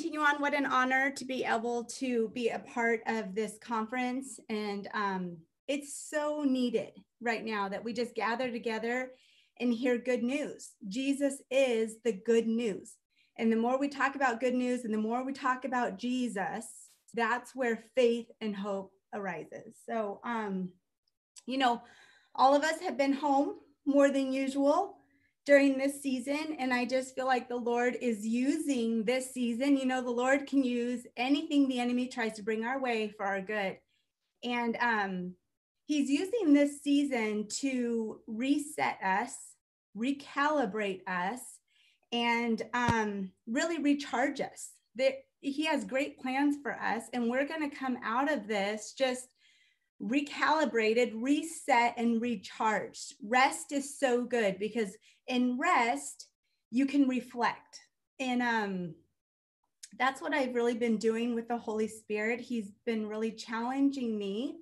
continue on, what an honor to be able to be a part of this conference. And um, it's so needed right now that we just gather together and hear good news. Jesus is the good news. And the more we talk about good news and the more we talk about Jesus, that's where faith and hope arises. So, um, you know, all of us have been home more than usual during this season. And I just feel like the Lord is using this season. You know, the Lord can use anything the enemy tries to bring our way for our good. And um, He's using this season to reset us, recalibrate us, and um, really recharge us. That He has great plans for us, and we're going to come out of this just recalibrated, reset, and recharged. Rest is so good because in rest, you can reflect. And um, that's what I've really been doing with the Holy Spirit. He's been really challenging me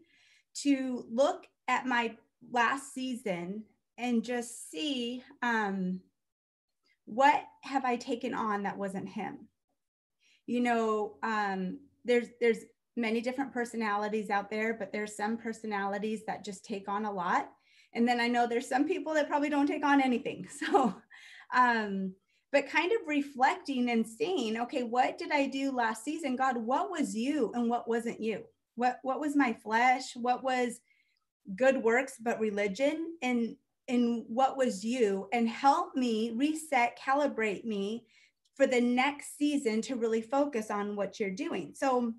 to look at my last season and just see um, what have I taken on that wasn't him. You know, um, there's there's many different personalities out there, but there's some personalities that just take on a lot. And then I know there's some people that probably don't take on anything. So, um, but kind of reflecting and seeing, okay, what did I do last season? God, what was you and what wasn't you? What what was my flesh? What was good works but religion? And and what was you? And help me reset, calibrate me for the next season to really focus on what you're doing. So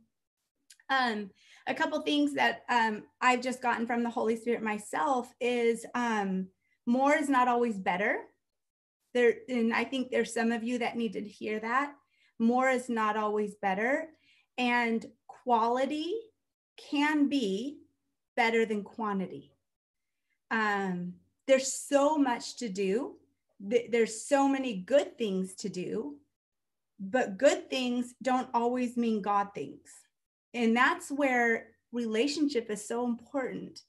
um, a couple things that um, I've just gotten from the Holy Spirit myself is um, more is not always better. There, and I think there's some of you that need to hear that. More is not always better, and quality can be better than quantity. Um, there's so much to do. There's so many good things to do, but good things don't always mean God things. And that's where relationship is so important.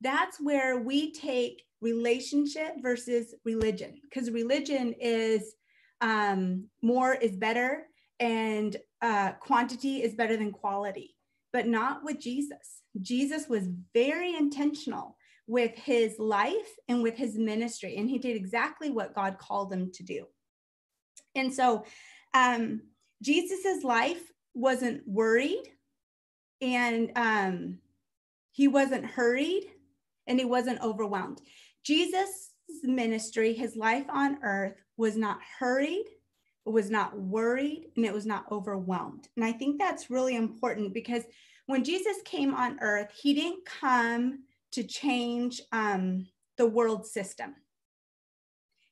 That's where we take relationship versus religion, because religion is um, more is better and uh, quantity is better than quality, but not with Jesus. Jesus was very intentional with his life and with his ministry, and he did exactly what God called him to do. And so, um, Jesus's life wasn't worried and um, he wasn't hurried and he wasn't overwhelmed. Jesus' ministry, his life on earth, was not hurried, it was not worried, and it was not overwhelmed. And I think that's really important because when Jesus came on earth, he didn't come to change um, the world system.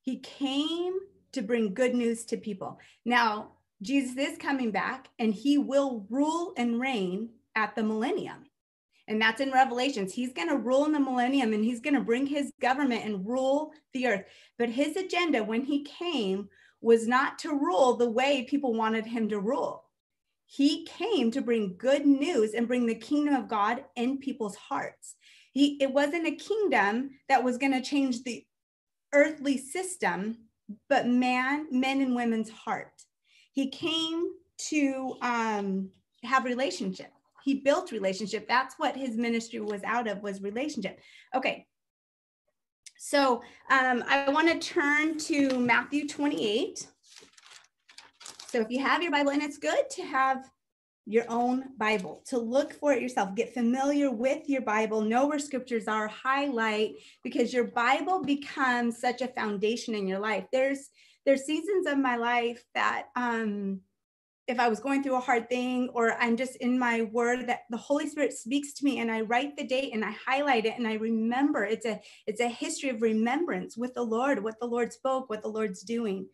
He came to bring good news to people. Now, Jesus is coming back and he will rule and reign at the millennium. And that's in Revelations. He's going to rule in the millennium and he's going to bring his government and rule the earth. But his agenda when he came was not to rule the way people wanted him to rule. He came to bring good news and bring the kingdom of God in people's hearts. He, it wasn't a kingdom that was going to change the earthly system, but man, men and women's heart. He came to um, have relationship he built relationship. That's what his ministry was out of was relationship. Okay. So um, i want to turn to matthew 28 so if you have your bible and it's good to have your own bible to look for it yourself. Get familiar with your bible. Know where scriptures are. Highlight because your bible becomes such a foundation in your life. There's there's seasons of my life that um if I was going through a hard thing or I'm just in my word that the Holy Spirit speaks to me and I write the date and I highlight it and I remember it's a it's a history of remembrance with the Lord, what the Lord spoke, what the Lord's doing.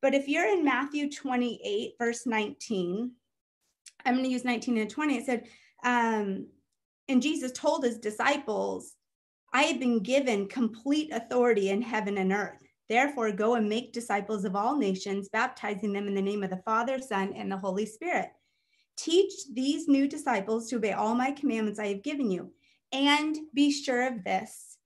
But if you're in Matthew 28, verse 19, I'm going to use 19 and 20. It said, um, and Jesus told his disciples, I have been given complete authority in heaven and earth. Therefore, go and make disciples of all nations, baptizing them in the name of the Father, Son, and the Holy Spirit. Teach these new disciples to obey all my commandments I have given you. And be sure of this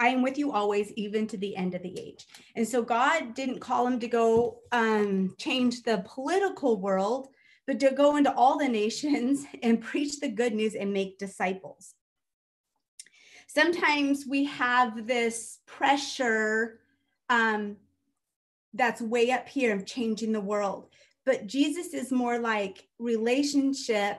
I am with you always, even to the end of the age. And so, God didn't call him to go um, change the political world, but to go into all the nations and preach the good news and make disciples. Sometimes we have this pressure um, that's way up here of changing the world, but Jesus is more like relationship,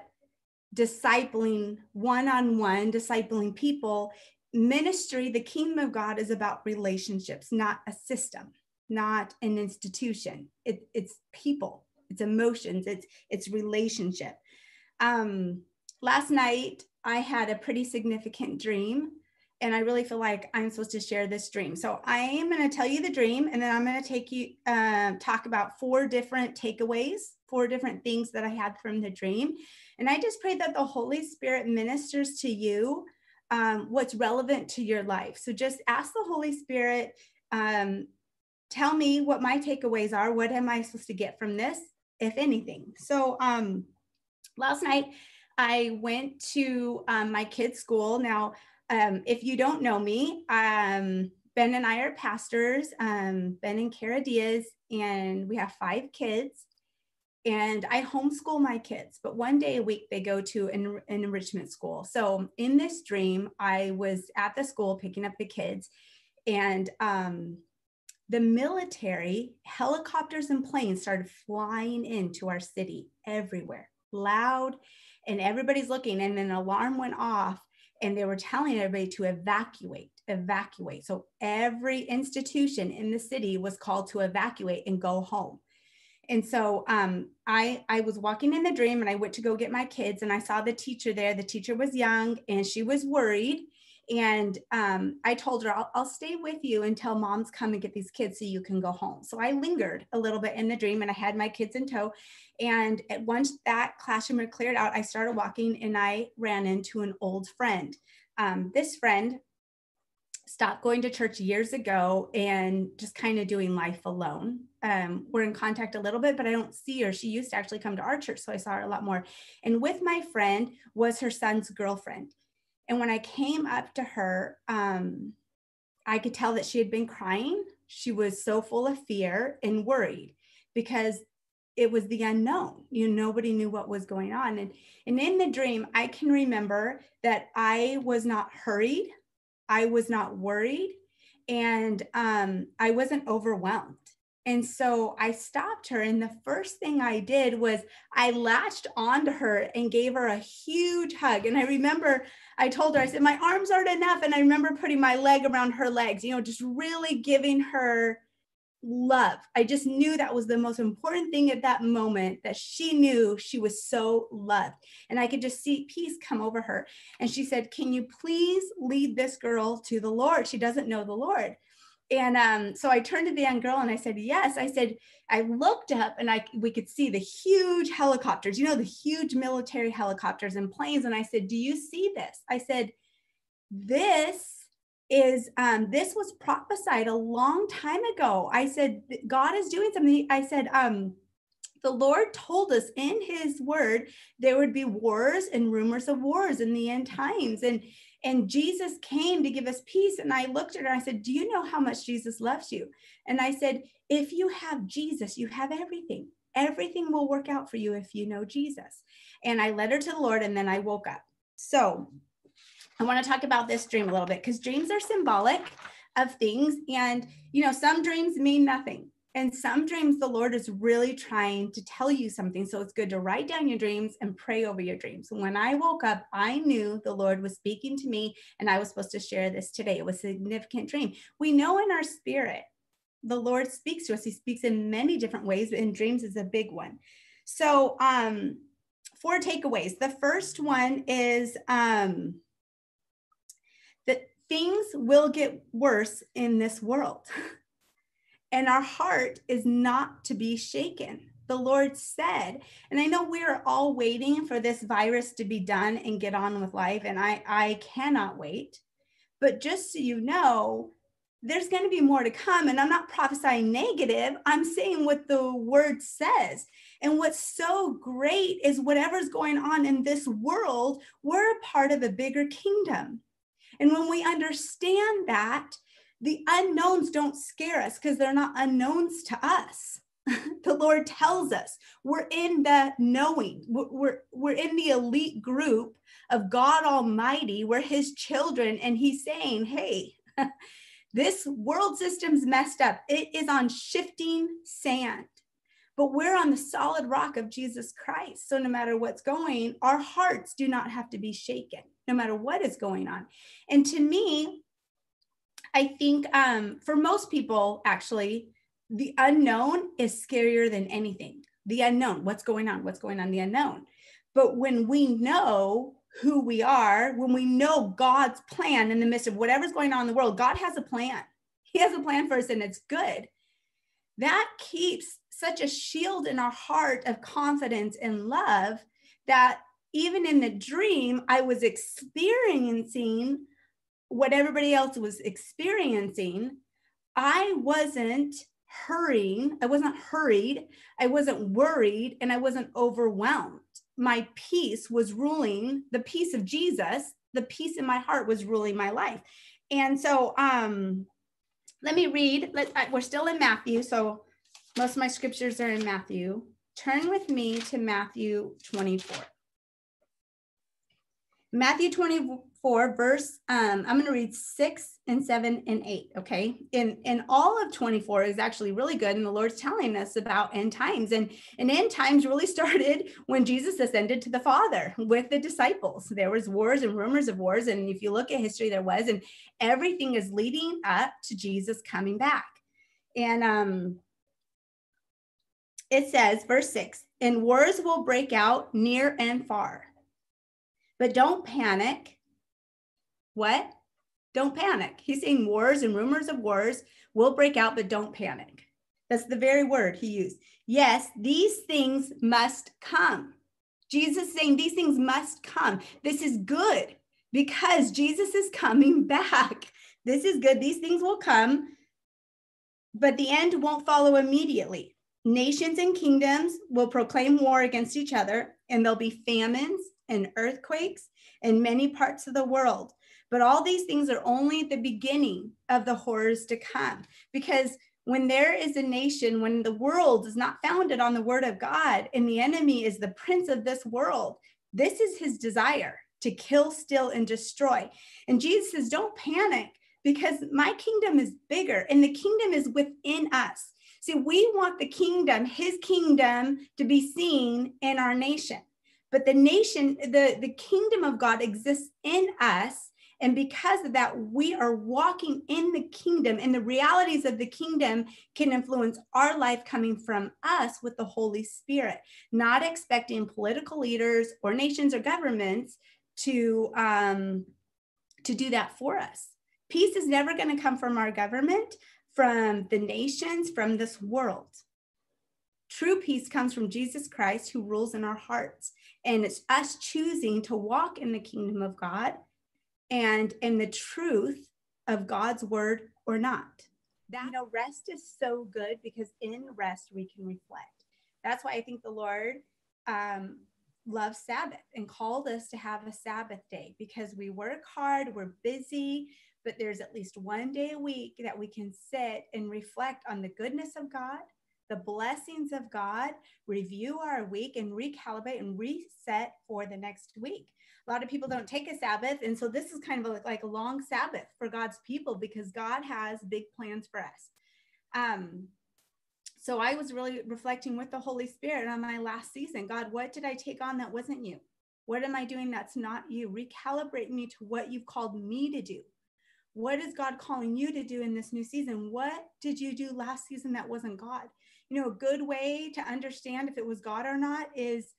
discipling one on one, discipling people. Ministry, the kingdom of God is about relationships, not a system, not an institution. It, it's people it's emotions, it's it's relationship. Um, last night I had a pretty significant dream and I really feel like I'm supposed to share this dream. So I am going to tell you the dream, and then I'm going to take you uh, talk about four different takeaways, four different things that I had from the dream, and I just pray that the Holy Spirit ministers to you um, what's relevant to your life. So just ask the Holy Spirit, um, tell me what my takeaways are. What am I supposed to get from this? if anything. So um, last night I went to um, my kids' school. Now, um, if you don't know me, um, Ben and I are pastors, um, Ben and Kara Diaz, and we have five kids. And I homeschool my kids, but one day a week they go to an, an enrichment school. So in this dream, I was at the school picking up the kids, and um, the military helicopters and planes started flying into our city everywhere loud and everybody's looking and an alarm went off and they were telling everybody to evacuate evacuate. So every institution in the city was called to evacuate and go home. And so um, I, I was walking in the dream and i went to go get my kids and i saw the teacher there. The teacher was young and she was worried and um, I told her, I'll, I'll, stay with you until mom's come and get these kids so you can go home. So I lingered a little bit in the dream and I had my kids in tow. And once that classroom had cleared out, I started walking and I ran into an old friend. Um, this friend stopped going to church years ago and just kind of doing life alone. Um, we're in contact a little bit, but I don't see her. She used to actually come to our church, so I saw her a lot more. And with my friend was her son's girlfriend. And when I came up to her, um, I could tell that she had been crying. She was so full of fear and worried because it was the unknown. You know, nobody knew what was going on. And, and in the dream, I can remember that I was not hurried, I was not worried, and um, I wasn't overwhelmed. And so I stopped her. And the first thing I did was I latched onto her and gave her a huge hug. And I remember I told her, I said, my arms aren't enough. And I remember putting my leg around her legs, you know, just really giving her love. I just knew that was the most important thing at that moment that she knew she was so loved. And I could just see peace come over her. And she said, Can you please lead this girl to the Lord? She doesn't know the Lord and um, so I turned to the young girl and I said, "Yes." I said, I looked up and I we could see the huge helicopters, you know, the huge military helicopters and planes. And I said, "Do you see this?" I said, "This is um, this was prophesied a long time ago." I said, "God is doing something." I said, um, the Lord told us in his word there would be wars and rumors of wars in the end times. And and Jesus came to give us peace. And I looked at her, I said, Do you know how much Jesus loves you? And I said, If you have Jesus, you have everything. Everything will work out for you if you know Jesus. And I led her to the Lord, and then I woke up. So I want to talk about this dream a little bit because dreams are symbolic of things. And, you know, some dreams mean nothing. And some dreams, the Lord is really trying to tell you something. So it's good to write down your dreams and pray over your dreams. When I woke up, I knew the Lord was speaking to me and I was supposed to share this today. It was a significant dream. We know in our spirit, the Lord speaks to us. He speaks in many different ways, and dreams is a big one. So, um, four takeaways. The first one is um, that things will get worse in this world. and our heart is not to be shaken. The Lord said, and I know we're all waiting for this virus to be done and get on with life, and I, I cannot wait. But just so you know, there's going to be more to come. And I'm not prophesying negative, I'm saying what the word says. And what's so great is whatever's going on in this world, we're a part of a bigger kingdom. And when we understand that, the unknowns don't scare us because they're not unknowns to us. the Lord tells us we're in the knowing, we're, we're in the elite group of God Almighty, we're His children, and He's saying, hey, this world system's messed up. It is on shifting sand, but we're on the solid rock of Jesus Christ. So no matter what's going, our hearts do not have to be shaken, no matter what is going on. And to me, I think um, for most people, actually, the unknown is scarier than anything. The unknown, what's going on, what's going on, the unknown. But when we know who we are, when we know God's plan in the midst of whatever's going on in the world, God has a plan. He has a plan for us and it's good. That keeps such a shield in our heart of confidence and love that even in the dream, I was experiencing what everybody else was experiencing. I wasn't hurrying, I wasn't hurried, I wasn't worried, and I wasn't overwhelmed. My peace was ruling, the peace of Jesus, the peace in my heart was ruling my life. And so um let me read. Let, I, we're still in Matthew, so most of my scriptures are in Matthew. Turn with me to Matthew 24. Matthew 24, verse, um, I'm going to read six and seven and eight. Okay. And, and all of 24 is actually really good. And the Lord's telling us about end times. And, and end times really started when Jesus ascended to the Father with the disciples. There was wars and rumors of wars. And if you look at history, there was, and everything is leading up to Jesus coming back. And um, it says, verse six, and wars will break out near and far but don't panic. What? Don't panic. He's saying wars and rumors of wars will break out, but don't panic. That's the very word he used. Yes, these things must come. Jesus saying these things must come. This is good because Jesus is coming back. This is good. These things will come, but the end won't follow immediately. Nations and kingdoms will proclaim war against each other, and there'll be famines and earthquakes in many parts of the world. But all these things are only the beginning of the horrors to come. Because when there is a nation, when the world is not founded on the word of God and the enemy is the prince of this world, this is his desire to kill, steal, and destroy. And Jesus says, Don't panic because my kingdom is bigger and the kingdom is within us. See, we want the kingdom, his kingdom, to be seen in our nation but the nation the the kingdom of god exists in us. And because of that we are walking in the kingdom. And the realities of the kingdom can influence our life coming from us with the holy spirit not expecting political leaders or nations or governments to um, to do that for us. Peace is never going to come from our government from the nations from this world. True peace comes from Jesus Christ who rules in our hearts. And it's us choosing to walk in the kingdom of God and in the truth of God's word or not. That you know, rest is so good because in rest we can reflect. That's why I think the Lord um, loves Sabbath and called us to have a Sabbath day because we work hard, we're busy, but there's at least one day a week that we can sit and reflect on the goodness of God the blessings of God, review our week, and recalibrate and reset for the next week. A lot of people don't take a Sabbath. And so this is kind of a, like a long Sabbath for God's people because God has big plans for us. Um, so I was really reflecting with the Holy Spirit on my last season. God, what did I take on that wasn't you? What am I doing that's not you? Recalibrate me to what you've called me to do. What is God calling you to do in this new season? What did you do last season that wasn't God? You know, a good way to understand if it was God or not is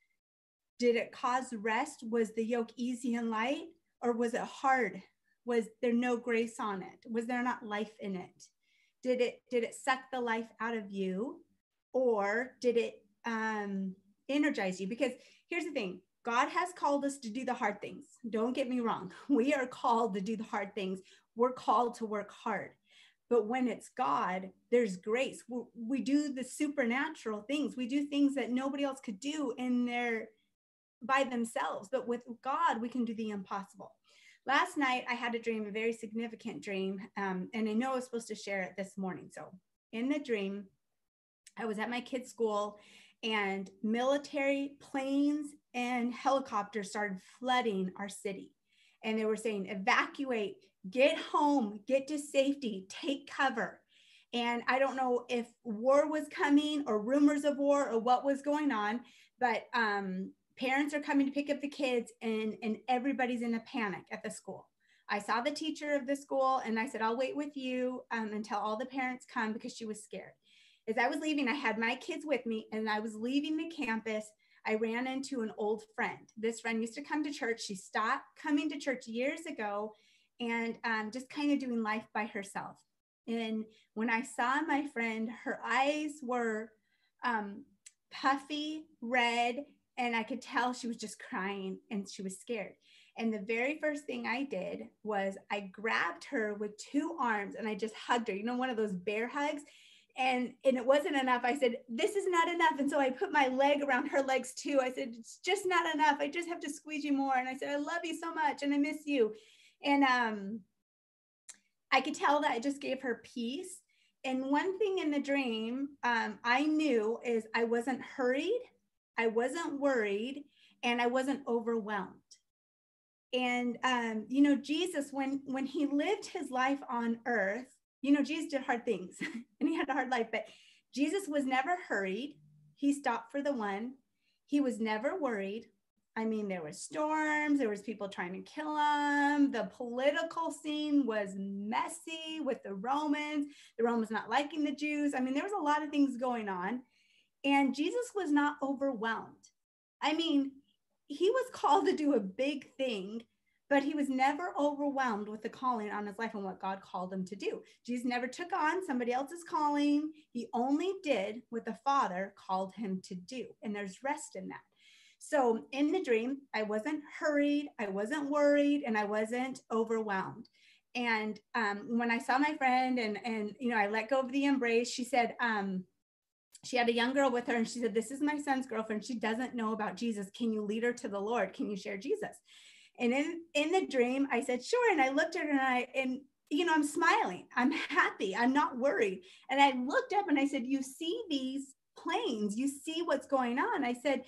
did it cause rest? Was the yoke easy and light or was it hard? Was there no grace on it? Was there not life in it? Did it did it suck the life out of you or did it um energize you? Because here's the thing, God has called us to do the hard things. Don't get me wrong. We are called to do the hard things. We're called to work hard. But when it's God, there's grace. We, we do the supernatural things. We do things that nobody else could do in their by themselves. But with God, we can do the impossible. Last night, I had a dream, a very significant dream, um, and I know I was supposed to share it this morning. So, in the dream, I was at my kids' school and military planes and helicopters started flooding our city. And they were saying, evacuate, get home, get to safety, take cover. And I don't know if war was coming or rumors of war or what was going on, but um, parents are coming to pick up the kids and, and everybody's in a panic at the school. I saw the teacher of the school and I said, I'll wait with you um, until all the parents come because she was scared. As I was leaving, I had my kids with me and I was leaving the campus. I ran into an old friend. This friend used to come to church. She stopped coming to church years ago and um, just kind of doing life by herself. And when I saw my friend, her eyes were um, puffy, red, and I could tell she was just crying and she was scared. And the very first thing I did was I grabbed her with two arms and I just hugged her, you know, one of those bear hugs. And, and it wasn't enough. I said, This is not enough. And so I put my leg around her legs too. I said, It's just not enough. I just have to squeeze you more. And I said, I love you so much and I miss you. And um, I could tell that it just gave her peace. And one thing in the dream um, I knew is I wasn't hurried, I wasn't worried, and I wasn't overwhelmed. And um, you know, Jesus, when when he lived his life on earth, you know, Jesus did hard things and he had a hard life, but Jesus was never hurried. He stopped for the one. He was never worried. I mean, there was storms, there was people trying to kill him. The political scene was messy with the Romans, the Romans not liking the Jews. I mean, there was a lot of things going on. And Jesus was not overwhelmed. I mean, he was called to do a big thing, but he was never overwhelmed with the calling on his life and what God called him to do. Jesus never took on somebody else's calling. He only did what the Father called him to do. And there's rest in that. So in the dream, I wasn't hurried, I wasn't worried, and I wasn't overwhelmed. And um, when I saw my friend and and you know I let go of the embrace, she said um, she had a young girl with her, and she said, "This is my son's girlfriend. She doesn't know about Jesus. Can you lead her to the Lord? Can you share Jesus?" And in in the dream, I said, "Sure." And I looked at her and I and you know I'm smiling. I'm happy. I'm not worried. And I looked up and I said, "You see these planes? You see what's going on?" I said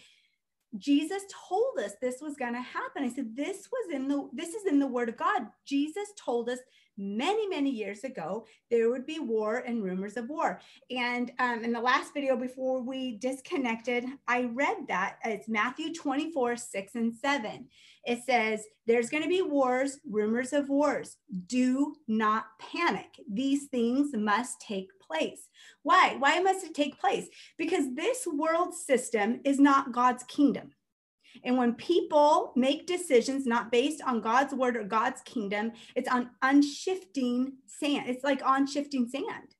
Jesus told us this was going to happen. I said, this was in the, this is in the word of God. Jesus told us many, many years ago, there would be war and rumors of war. And um, in the last video before we disconnected, I read that it's Matthew 24, 6 and 7. It says, there's going to be wars, rumors of wars. Do not panic. These things must take place. Why? Why must it take place? Because this world system is not God's kingdom. And when people make decisions not based on God's word or God's kingdom, it's on unshifting sand. It's like on shifting sand.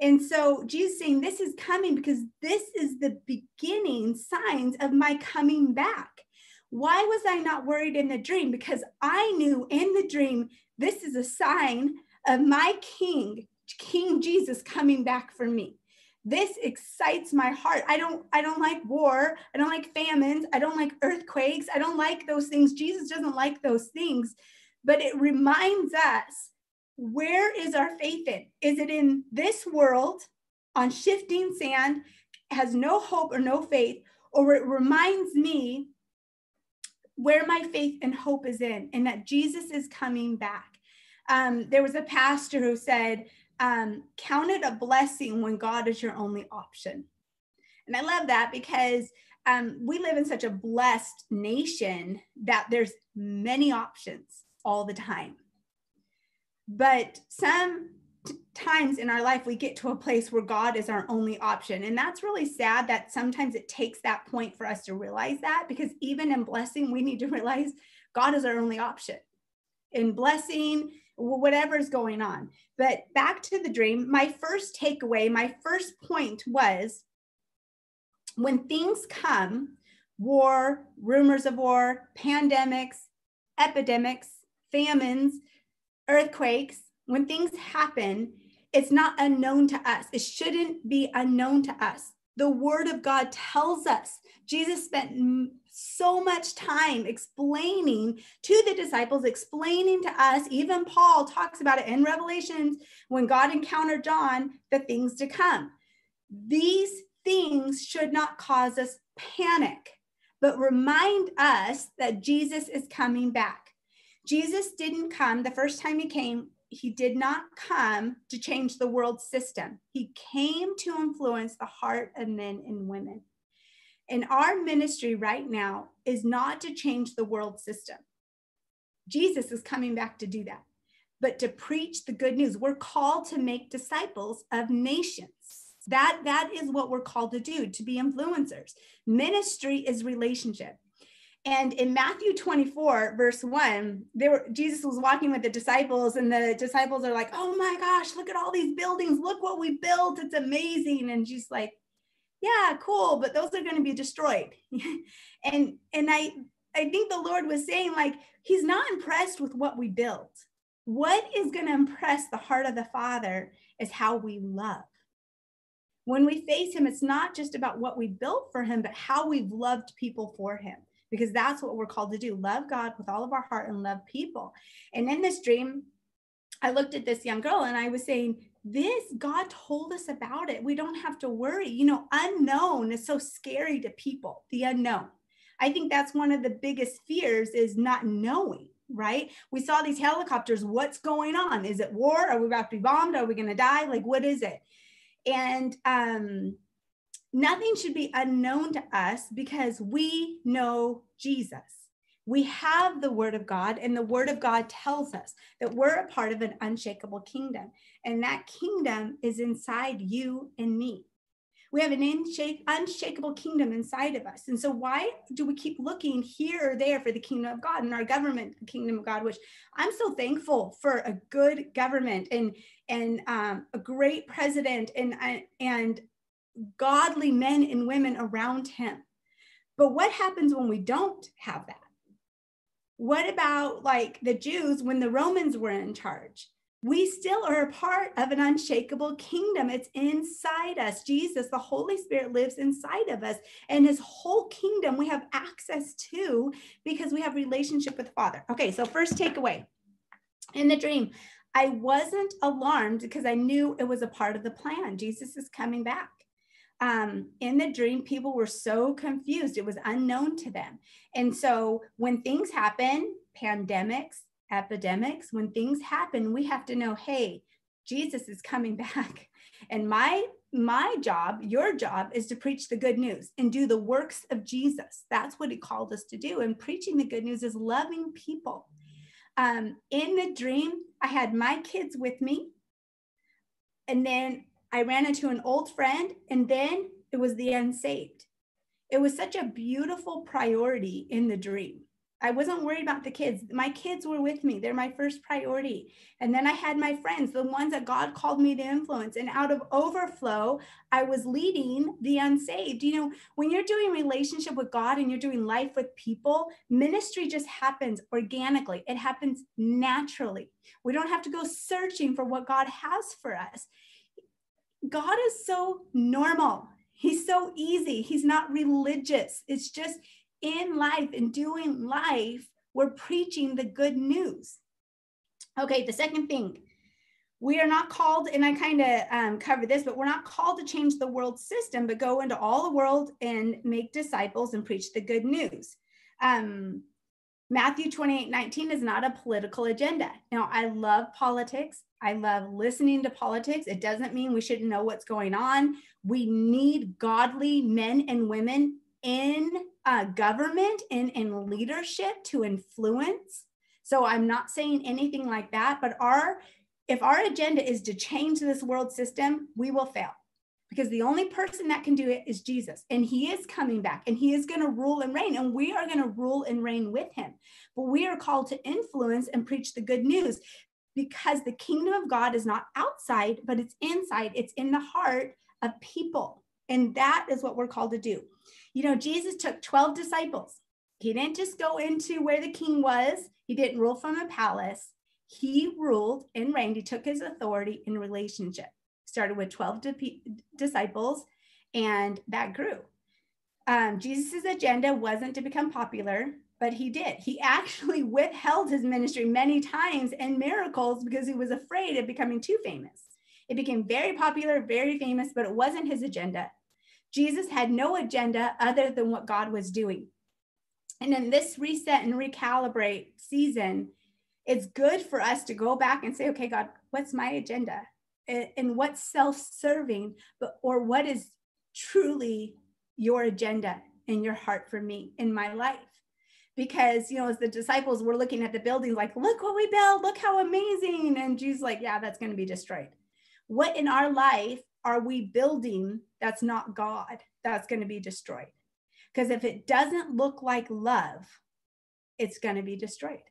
And so Jesus saying, This is coming because this is the beginning signs of my coming back. Why was I not worried in the dream? Because I knew in the dream, this is a sign of my king King Jesus coming back for me. This excites my heart. I don't I don't like war. I don't like famines. I don't like earthquakes. I don't like those things. Jesus doesn't like those things. But it reminds us where is our faith in? Is it in this world on shifting sand, has no hope or no faith, or it reminds me where my faith and hope is in, and that Jesus is coming back. Um, there was a pastor who said, um, count it a blessing when God is your only option. And I love that because um, we live in such a blessed nation that there's many options all the time. But some times in our life we get to a place where God is our only option. And that's really sad that sometimes it takes that point for us to realize that because even in blessing, we need to realize God is our only option. In blessing, whatever's going on. But back to the dream, my first takeaway, my first point was when things come, war, rumors of war, pandemics, epidemics, famines, earthquakes, when things happen, it's not unknown to us. It shouldn't be unknown to us. The word of God tells us. Jesus spent so much time explaining to the disciples, explaining to us. Even Paul talks about it in Revelations when God encountered John, the things to come. These things should not cause us panic, but remind us that Jesus is coming back. Jesus didn't come the first time he came, he did not come to change the world system. He came to influence the heart of men and women. And our ministry right now is not to change the world system. Jesus is coming back to do that, but to preach the good news. We're called to make disciples of nations. That, that is what we're called to do, to be influencers. Ministry is relationship. And in Matthew 24, verse 1, there were, Jesus was walking with the disciples, and the disciples are like, Oh my gosh, look at all these buildings. Look what we built. It's amazing. And Jesus like, Yeah, cool, but those are going to be destroyed. and and I I think the Lord was saying, like, He's not impressed with what we built. What is going to impress the heart of the Father is how we love. When we face Him, it's not just about what we built for Him, but how we've loved people for Him because that's what we're called to do love God with all of our heart and love people. And in this dream, I looked at this young girl and I was saying, This, God told us about it. We don't have to worry. You know, unknown is so scary to people, the unknown. I think that's one of the biggest fears is not knowing, right? We saw these helicopters. What's going on? Is it war? Are we about to be bombed? Are we going to die? Like, what is it? And um, nothing should be unknown to us because we know Jesus. We have the word of God, and the word of God tells us that we're a part of an unshakable kingdom. And that kingdom is inside you and me. We have an unshakable kingdom inside of us. And so, why do we keep looking here or there for the kingdom of God and our government, the kingdom of God? Which I'm so thankful for a good government and and um, a great president and and godly men and women around him. But what happens when we don't have that? What about like the Jews when the Romans were in charge? We still are a part of an unshakable kingdom. It's inside us. Jesus, the Holy Spirit, lives inside of us, and his whole kingdom we have access to because we have relationship with the Father. Okay, so first takeaway in the dream, I wasn't alarmed because I knew it was a part of the plan. Jesus is coming back um, in the dream, people were so confused. It was unknown to them. And so when things happen, pandemics, epidemics, when things happen, we have to know, hey, Jesus is coming back. And my my job, your job is to preach the good news and do the works of Jesus. That's what he called us to do. And preaching the good news is loving people. Um, in the dream, I had my kids with me. And then I ran into an old friend, and then it was the unsaved. It was such a beautiful priority in the dream. I wasn't worried about the kids. My kids were with me. They're my first priority. And then I had my friends, the ones that God called me to influence. And out of overflow, I was leading the unsaved. You know, when you're doing relationship with God and you're doing life with people, ministry just happens organically. It happens naturally. We don't have to go searching for what God has for us. God is so normal. He's so easy. He's not religious. It's just in life and doing life, we're preaching the good news. Okay, the second thing, we are not called, and I kind of um, cover this, but we're not called to change the world system, but go into all the world and make disciples and preach the good news. Um, Matthew 28 19 is not a political agenda. Now, I love politics. I love listening to politics. It doesn't mean we shouldn't know what's going on. We need godly men and women in uh, government and in leadership to influence. So I'm not saying anything like that, but our if our agenda is to change this world system, we will fail because the only person that can do it is Jesus. And he is coming back and he is going to rule and reign. And we are going to rule and reign with him. But we are called to influence and preach the good news because the kingdom of God is not outside, but it's inside, it's in the heart of people. And that is what we're called to do. You know, Jesus took 12 disciples. He didn't just go into where the king was, he didn't rule from a palace. He ruled and reigned. He took his authority in relationship started with 12 di- disciples, and that grew. Um, Jesus' agenda wasn't to become popular, but he did. He actually withheld his ministry many times and miracles because he was afraid of becoming too famous. It became very popular, very famous, but it wasn't his agenda. Jesus had no agenda other than what God was doing. And in this reset and recalibrate season, it's good for us to go back and say, okay, God, what's my agenda? And what's self serving, but or what is truly your agenda in your heart for me in my life? Because, you know, as the disciples were looking at the building, like, look what we built, look how amazing. And Jesus, like, yeah, that's going to be destroyed. What in our life are we building that's not God that's going to be destroyed? Because if it doesn't look like love, it's going to be destroyed.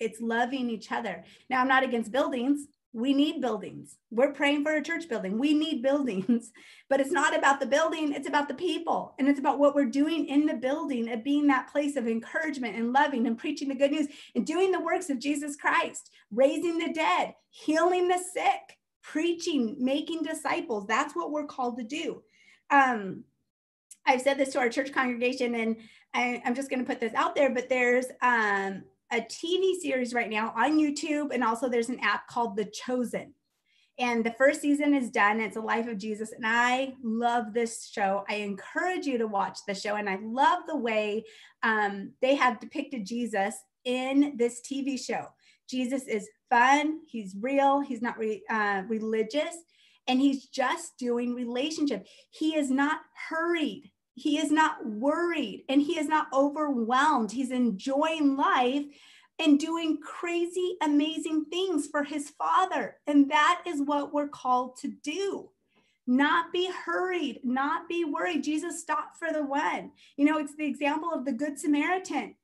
It's loving each other. Now, I'm not against buildings. We need buildings. We're praying for a church building. We need buildings, but it's not about the building, it's about the people. And it's about what we're doing in the building of being that place of encouragement and loving and preaching the good news and doing the works of Jesus Christ, raising the dead, healing the sick, preaching, making disciples. That's what we're called to do. Um, I've said this to our church congregation, and I, am just going to put this out there, but there's um, a TV series right now on YouTube, and also there's an app called The Chosen. And the first season is done. It's a life of Jesus. And I love this show. I encourage you to watch the show. And I love the way um, they have depicted Jesus in this TV show. Jesus is fun, he's real, he's not re, uh, religious, and he's just doing relationship. He is not hurried. He is not worried and he is not overwhelmed. He's enjoying life and doing crazy, amazing things for his father. And that is what we're called to do. Not be hurried, not be worried. Jesus stopped for the one. You know, it's the example of the Good Samaritan.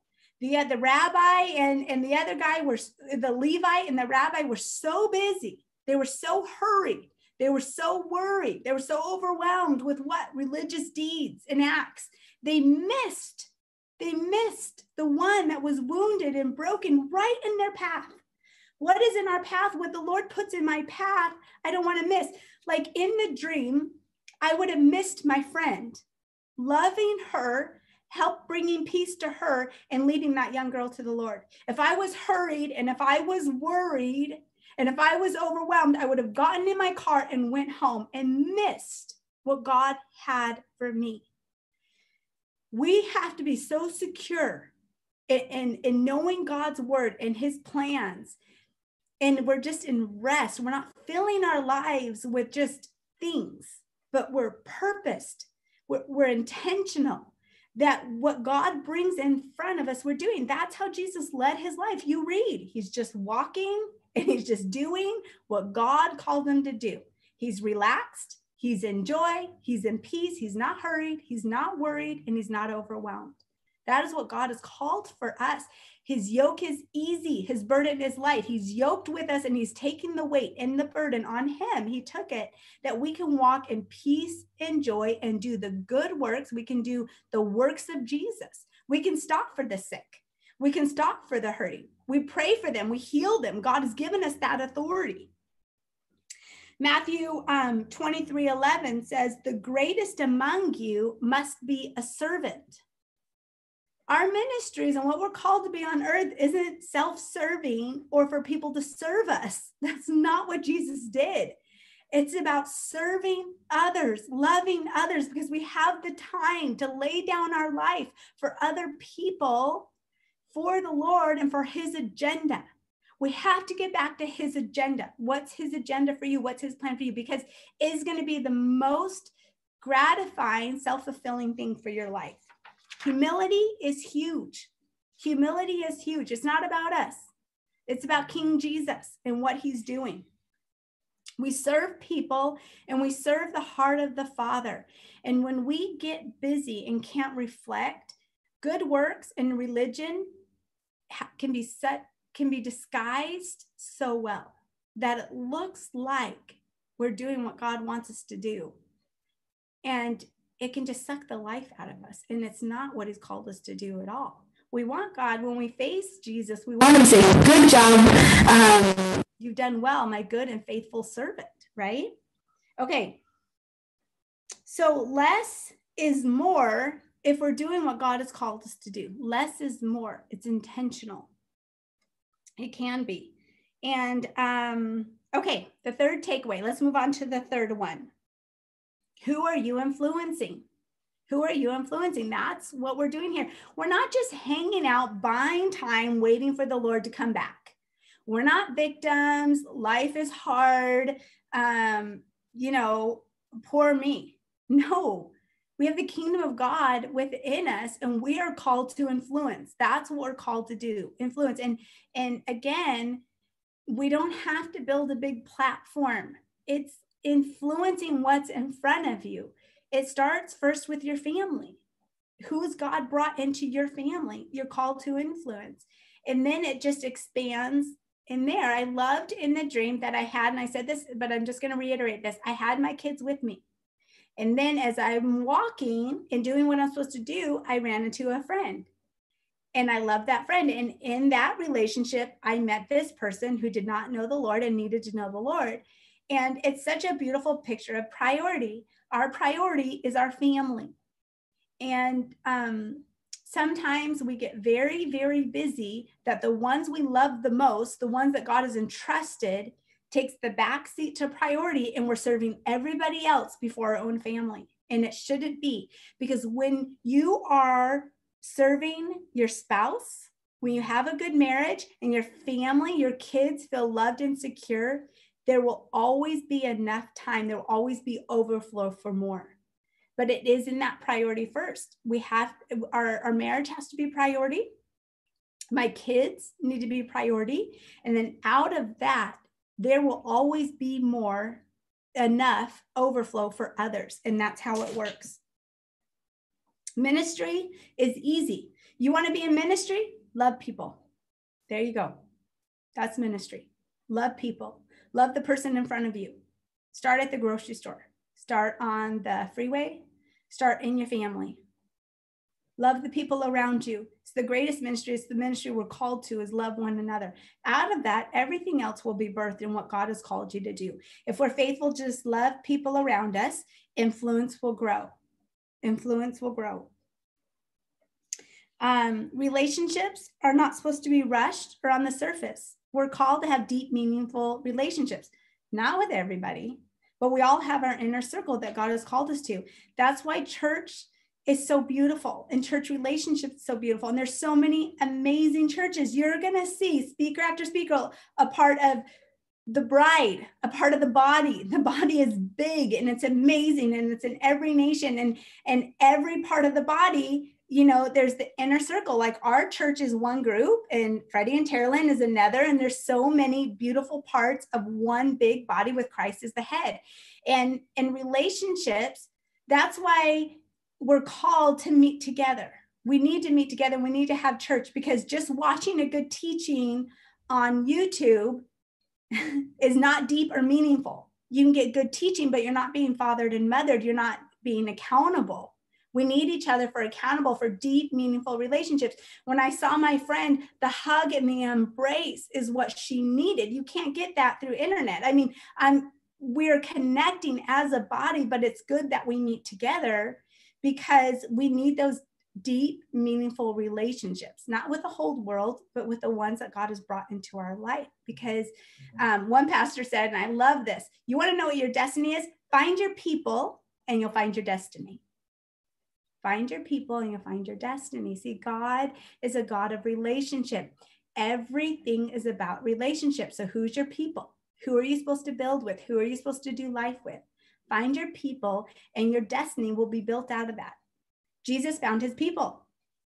The, uh, the rabbi and, and the other guy were, the Levite and the rabbi were so busy. They were so hurried they were so worried. They were so overwhelmed with what? Religious deeds and acts. They missed, they missed the one that was wounded and broken right in their path. What is in our path? What the Lord puts in my path, I don't want to miss. Like in the dream, I would have missed my friend, loving her, help bringing peace to her, and leading that young girl to the Lord. If I was hurried and if I was worried, and if I was overwhelmed, I would have gotten in my car and went home and missed what God had for me. We have to be so secure in, in, in knowing God's word and his plans. And we're just in rest. We're not filling our lives with just things, but we're purposed, we're, we're intentional that what God brings in front of us, we're doing. That's how Jesus led his life. You read, he's just walking and he's just doing what God called him to do. He's relaxed, he's in joy, he's in peace, he's not hurried, he's not worried, and he's not overwhelmed. That is what God has called for us. His yoke is easy, his burden is light. He's yoked with us and he's taking the weight and the burden on him. He took it that we can walk in peace and joy and do the good works. We can do the works of Jesus. We can stop for the sick. We can stop for the hurting. We pray for them. We heal them. God has given us that authority. Matthew um, 23 11 says, The greatest among you must be a servant. Our ministries and what we're called to be on earth isn't self serving or for people to serve us. That's not what Jesus did. It's about serving others, loving others, because we have the time to lay down our life for other people for the Lord and for his agenda. We have to get back to his agenda. What's his agenda for you? What's his plan for you? Because it's going to be the most gratifying, self fulfilling thing for your life. Humility is huge. Humility is huge. It's not about us, it's about King Jesus and what he's doing. We serve people and we serve the heart of the Father. And when we get busy and can't reflect, good works and religion can be set can be disguised so well that it looks like we're doing what God wants us to do. And it can just suck the life out of us. And it's not what He's called us to do at all. We want God, when we face Jesus, we want Him to say, Good job. Um, you've done well, my good and faithful servant, right? Okay. So less is more if we're doing what God has called us to do. Less is more, it's intentional. It can be. And um, okay, the third takeaway, let's move on to the third one. Who are you influencing? Who are you influencing? That's what we're doing here. We're not just hanging out, buying time, waiting for the Lord to come back. We're not victims. Life is hard. Um, you know, poor me. No, we have the kingdom of God within us and we are called to influence. That's what we're called to do. Influence. And and again, we don't have to build a big platform. It's influencing what's in front of you. It starts first with your family. Who's God brought into your family? You're called to influence. And then it just expands in there. I loved in the dream that I had, and I said this, but I'm just going to reiterate this I had my kids with me. And then as I'm walking and doing what I'm supposed to do, I ran into a friend. And I love that friend. And in that relationship, I met this person who did not know the Lord and needed to know the Lord. And it's such a beautiful picture of priority. Our priority is our family. And um, sometimes we get very, very busy that the ones we love the most, the ones that God has entrusted, takes the back seat to priority and we're serving everybody else before our own family. And it shouldn't be because when you are serving your spouse, when you have a good marriage and your family, your kids feel loved and secure, there will always be enough time. There will always be overflow for more. But it is in that priority first. We have our, our marriage has to be priority. My kids need to be priority. And then out of that, there will always be more enough overflow for others. And that's how it works. Ministry is easy. You want to be in ministry? Love people. There you go. That's ministry. Love people. Love the person in front of you. Start at the grocery store. Start on the freeway. Start in your family. Love the people around you. The greatest ministry. It's the ministry we're called to is love one another. Out of that, everything else will be birthed in what God has called you to do. If we're faithful, just love people around us, influence will grow. Influence will grow. Um, relationships are not supposed to be rushed or on the surface. We're called to have deep, meaningful relationships, not with everybody, but we all have our inner circle that God has called us to. That's why church is so beautiful and church relationships so beautiful and there's so many amazing churches. You're going to see speaker after speaker a part of the bride a part of the body. The body is big and it's amazing and it's in every nation and and every part of the body you know there's the inner circle. Like our church is one group and freddie and Terralyn is another and there's so many beautiful parts of one big body with christ as the head. And in relationships that's why we're called to meet together. We need to meet together. We need to have church because just watching a good teaching on YouTube is not deep or meaningful. You can get good teaching, but you're not being fathered and mothered. You're not being accountable. We need each other for accountable for deep, meaningful relationships. When I saw my friend, the hug and the embrace is what she needed. You can't get that through internet. I mean, I'm we're connecting as a body, but it's good that we meet together because we need those deep, meaningful relationships, not with the whole world, but with the ones that God has brought into our life. Because um, one pastor said, and I love this you want to know what your destiny is? Find your people and you'll find your destiny. Find your people and you'll find your destiny. See, God is a God of relationship. Everything is about relationship. So, who's your people? Who are you supposed to build with? Who are you supposed to do life with? Find your people, and your destiny will be built out of that. Jesus found his people,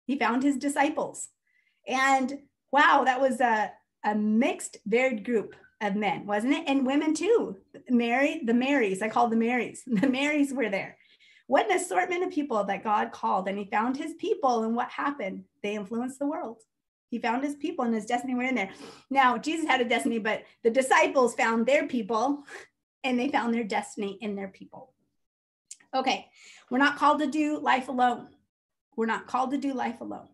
he found his disciples. And wow, that was a, a mixed, varied group of men, wasn't it? And women too. Mary, the Marys, I call the Marys, the Marys were there. What an assortment of people that God called, and he found his people. And what happened? They influenced the world. He found his people and his destiny were in there. Now, Jesus had a destiny, but the disciples found their people and they found their destiny in their people. Okay, we're not called to do life alone. We're not called to do life alone.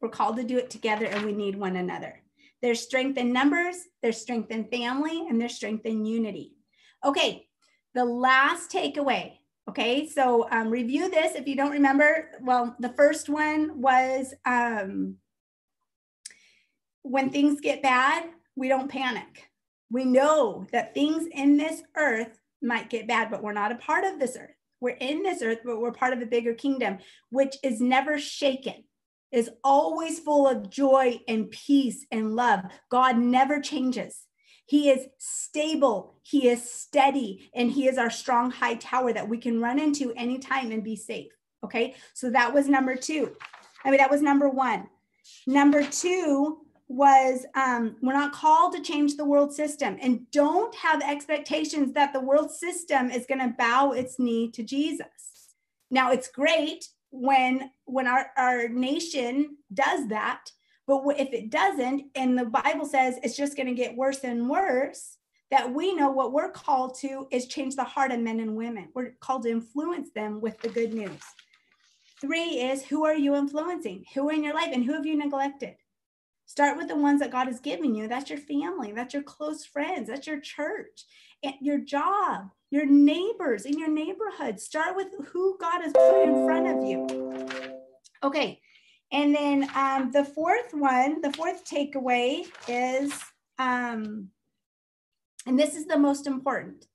We're called to do it together and we need one another. There's strength in numbers, there's strength in family, and there's strength in unity. Okay, the last takeaway. Okay, so um, review this if you don't remember. Well, the first one was um, when things get bad, we don't panic. We know that things in this earth might get bad, but we're not a part of this earth. We're in this earth, but we're part of a bigger kingdom, which is never shaken, is always full of joy and peace and love. God never changes. He is stable, He is steady, and He is our strong high tower that we can run into anytime and be safe. Okay, so that was number two. I mean, that was number one. Number two was um, we're not called to change the world system and don't have expectations that the world system is going to bow its knee to jesus. Now it's great when when our, our nation does that but if it doesn't and the bible says it's just going to get worse and worse that we know what we're called to is change the heart of men and women. We're called to influence them with the good news. Three is who are you influencing? Who in your life and who have you neglected Start with the ones that God has given you. That's your family, that's your close friends, that's your church, your job, your neighbors in your neighborhood. Start with who God has put in front of you. Okay. And then um, the fourth one, the fourth takeaway is, um, and this is the most important.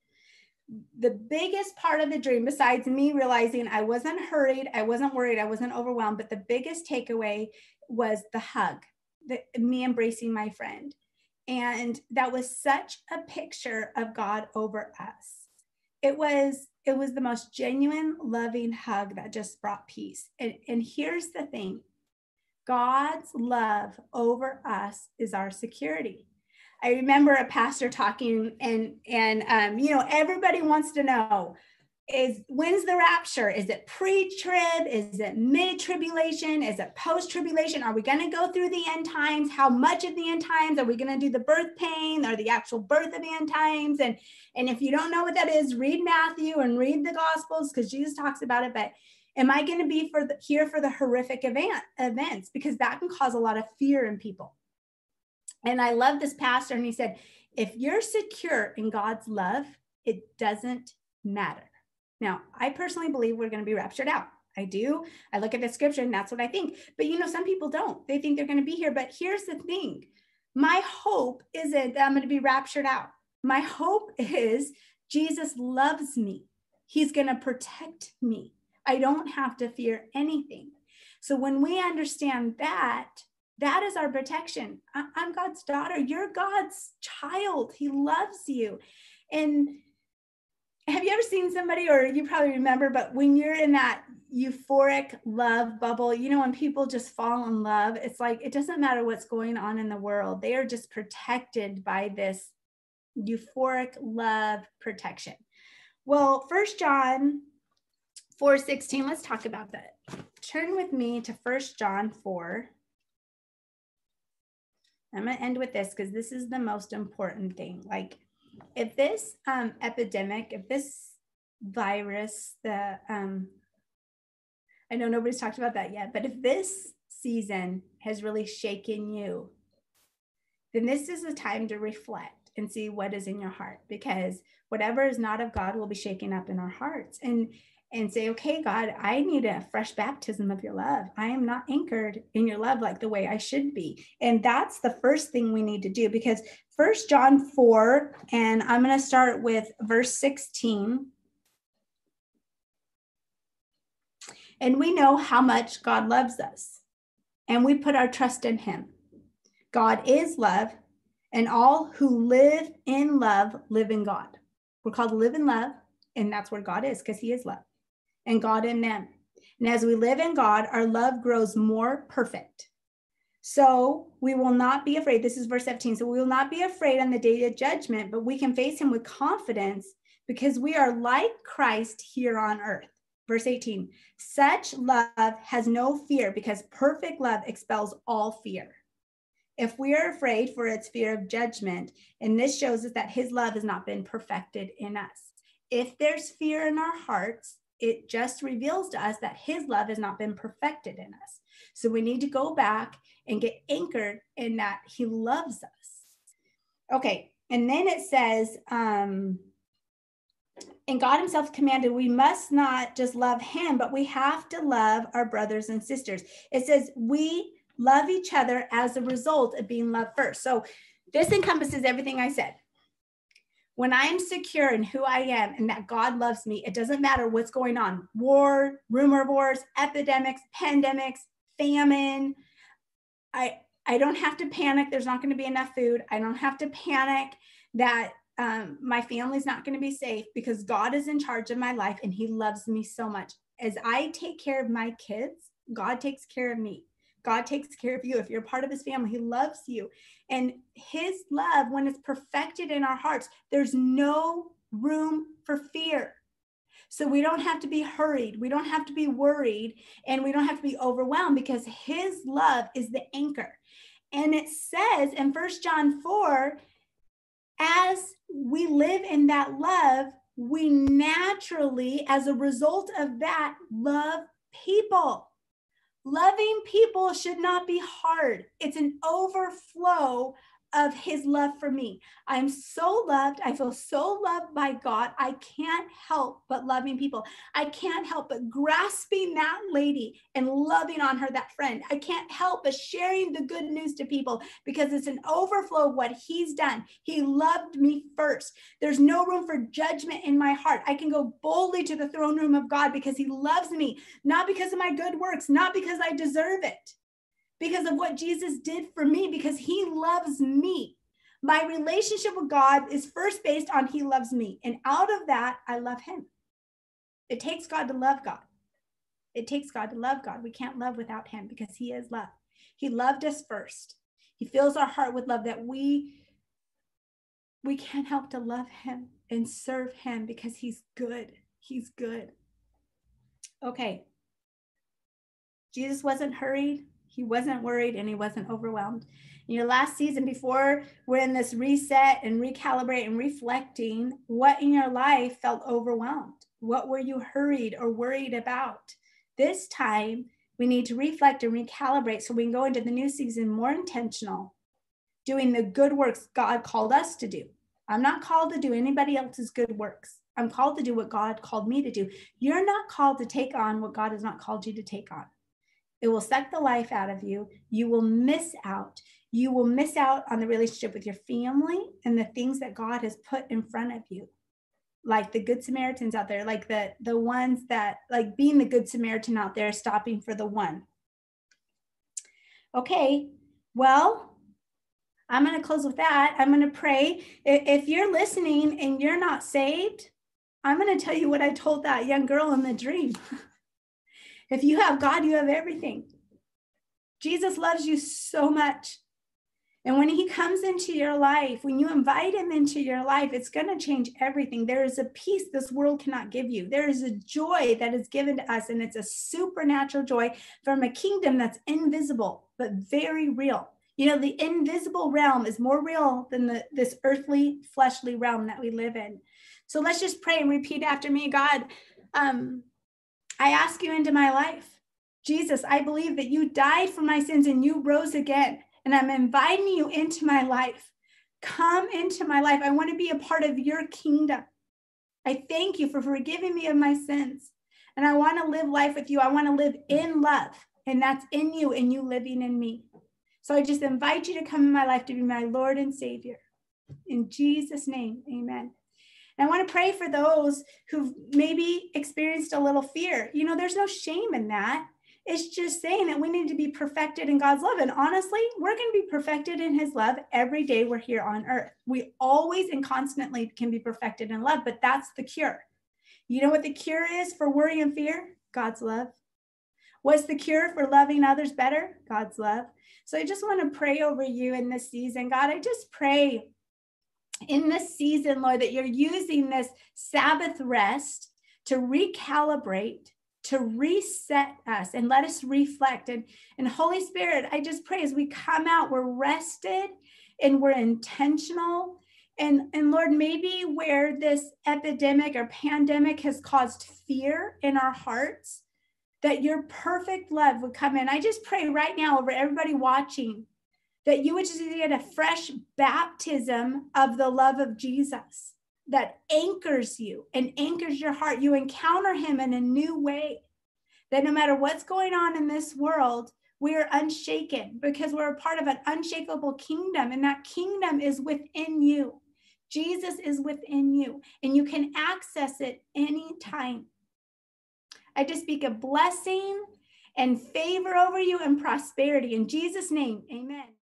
The biggest part of the dream, besides me realizing I wasn't hurried, I wasn't worried, I wasn't overwhelmed, but the biggest takeaway was the hug the, me embracing my friend. And that was such a picture of God over us. It was it was the most genuine, loving hug that just brought peace. And, and here's the thing God's love over us is our security. I remember a pastor talking, and and um, you know everybody wants to know is when's the rapture? Is it pre-trib? Is it mid-tribulation? Is it post-tribulation? Are we going to go through the end times? How much of the end times? Are we going to do the birth pain or the actual birth of end times? And and if you don't know what that is, read Matthew and read the Gospels because Jesus talks about it. But am I going to be for the, here for the horrific event events because that can cause a lot of fear in people. And I love this pastor, and he said, if you're secure in God's love, it doesn't matter now, I personally believe we're going to be raptured out. I do. I look at the scripture and that's what I think. But you know, some people don't. They think they're going to be here. But here's the thing my hope isn't that I'm going to be raptured out. My hope is Jesus loves me, He's going to protect me. I don't have to fear anything. So when we understand that, that is our protection. I'm God's daughter. You're God's child. He loves you. And have you ever seen somebody, or you probably remember, but when you're in that euphoric love bubble, you know, when people just fall in love, it's like it doesn't matter what's going on in the world, they are just protected by this euphoric love protection. Well, First John 4 16, let's talk about that. Turn with me to First John 4. I'm going to end with this because this is the most important thing. Like, if this um, epidemic, if this virus, the um, I know nobody's talked about that yet, but if this season has really shaken you, then this is a time to reflect and see what is in your heart because whatever is not of God will be shaken up in our hearts. And and say, okay, God, I need a fresh baptism of your love. I am not anchored in your love like the way I should be. And that's the first thing we need to do because First John 4, and I'm going to start with verse 16. And we know how much God loves us, and we put our trust in him. God is love, and all who live in love live in God. We're called live in love, and that's where God is because he is love and God in them. And as we live in God, our love grows more perfect. So we will not be afraid. This is verse 17. So we will not be afraid on the day of judgment, but we can face him with confidence because we are like Christ here on earth. Verse 18 such love has no fear because perfect love expels all fear. If we are afraid for its fear of judgment, and this shows us that his love has not been perfected in us. If there's fear in our hearts, it just reveals to us that his love has not been perfected in us. So we need to go back and get anchored in that he loves us. Okay. And then it says, um, and God Himself commanded, we must not just love Him, but we have to love our brothers and sisters. It says, we love each other as a result of being loved first. So this encompasses everything I said. When I'm secure in who I am and that God loves me, it doesn't matter what's going on war, rumor wars, epidemics, pandemics, famine. I, I don't have to panic. There's not going to be enough food. I don't have to panic that um, my family's not going to be safe because God is in charge of my life and He loves me so much. As I take care of my kids, God takes care of me. God takes care of you. If you're part of his family, he loves you. And his love, when it's perfected in our hearts, there's no room for fear. So we don't have to be hurried. We don't have to be worried and we don't have to be overwhelmed because his love is the anchor. And it says in First John 4 as we live in that love, we naturally, as a result of that, love people. Loving people should not be hard. It's an overflow of his love for me. I'm so loved. I feel so loved by God. I can't help but loving people. I can't help but grasping that lady and loving on her, that friend. I can't help but sharing the good news to people because it's an overflow of what he's done. He loved me first. There's no room for judgment in my heart. I can go boldly to the throne room of God because he loves me, not because of my good works, not because I deserve it because of what Jesus did for me, because he loves me. My relationship with God is first based on he loves me. And out of that, I love him. It takes God to love God. It takes God to love God. We can't love without him because he is love. He loved us first. He fills our heart with love that we we can't help to love him and serve him because he's good. He's good. Okay. Jesus wasn't hurried. He wasn't worried and he wasn't overwhelmed. In your last season, before we're in this reset and recalibrate and reflecting, what in your life felt overwhelmed? What were you hurried or worried about? This time, we need to reflect and recalibrate so we can go into the new season more intentional, doing the good works God called us to do. I'm not called to do anybody else's good works. I'm called to do what God called me to do. You're not called to take on what God has not called you to take on. It will suck the life out of you. You will miss out. You will miss out on the relationship with your family and the things that God has put in front of you. Like the good Samaritans out there, like the the ones that like being the good Samaritan out there, stopping for the one. Okay, well, I'm going to close with that. I'm going to pray. If you're listening and you're not saved, I'm going to tell you what I told that young girl in the dream. If you have God, you have everything. Jesus loves you so much. And when he comes into your life, when you invite him into your life, it's going to change everything. There is a peace this world cannot give you. There is a joy that is given to us, and it's a supernatural joy from a kingdom that's invisible, but very real. You know, the invisible realm is more real than the, this earthly, fleshly realm that we live in. So let's just pray and repeat after me God, um, I ask you into my life. Jesus, I believe that you died for my sins and you rose again. And I'm inviting you into my life. Come into my life. I want to be a part of your kingdom. I thank you for forgiving me of my sins. And I want to live life with you. I want to live in love. And that's in you and you living in me. So I just invite you to come in my life to be my Lord and Savior. In Jesus' name, amen. And I want to pray for those who've maybe experienced a little fear. You know, there's no shame in that. It's just saying that we need to be perfected in God's love. And honestly, we're going to be perfected in His love every day we're here on earth. We always and constantly can be perfected in love, but that's the cure. You know what the cure is for worry and fear? God's love. What's the cure for loving others better? God's love. So I just want to pray over you in this season. God, I just pray in this season, Lord, that you're using this Sabbath rest to recalibrate, to reset us, and let us reflect. And, and Holy Spirit, I just pray as we come out, we're rested and we're intentional. And, and Lord, maybe where this epidemic or pandemic has caused fear in our hearts, that your perfect love would come in. I just pray right now over everybody watching that you would just get a fresh baptism of the love of Jesus that anchors you and anchors your heart. You encounter him in a new way. That no matter what's going on in this world, we are unshaken because we're a part of an unshakable kingdom, and that kingdom is within you. Jesus is within you and you can access it anytime. I just speak a blessing and favor over you and prosperity in Jesus' name. Amen.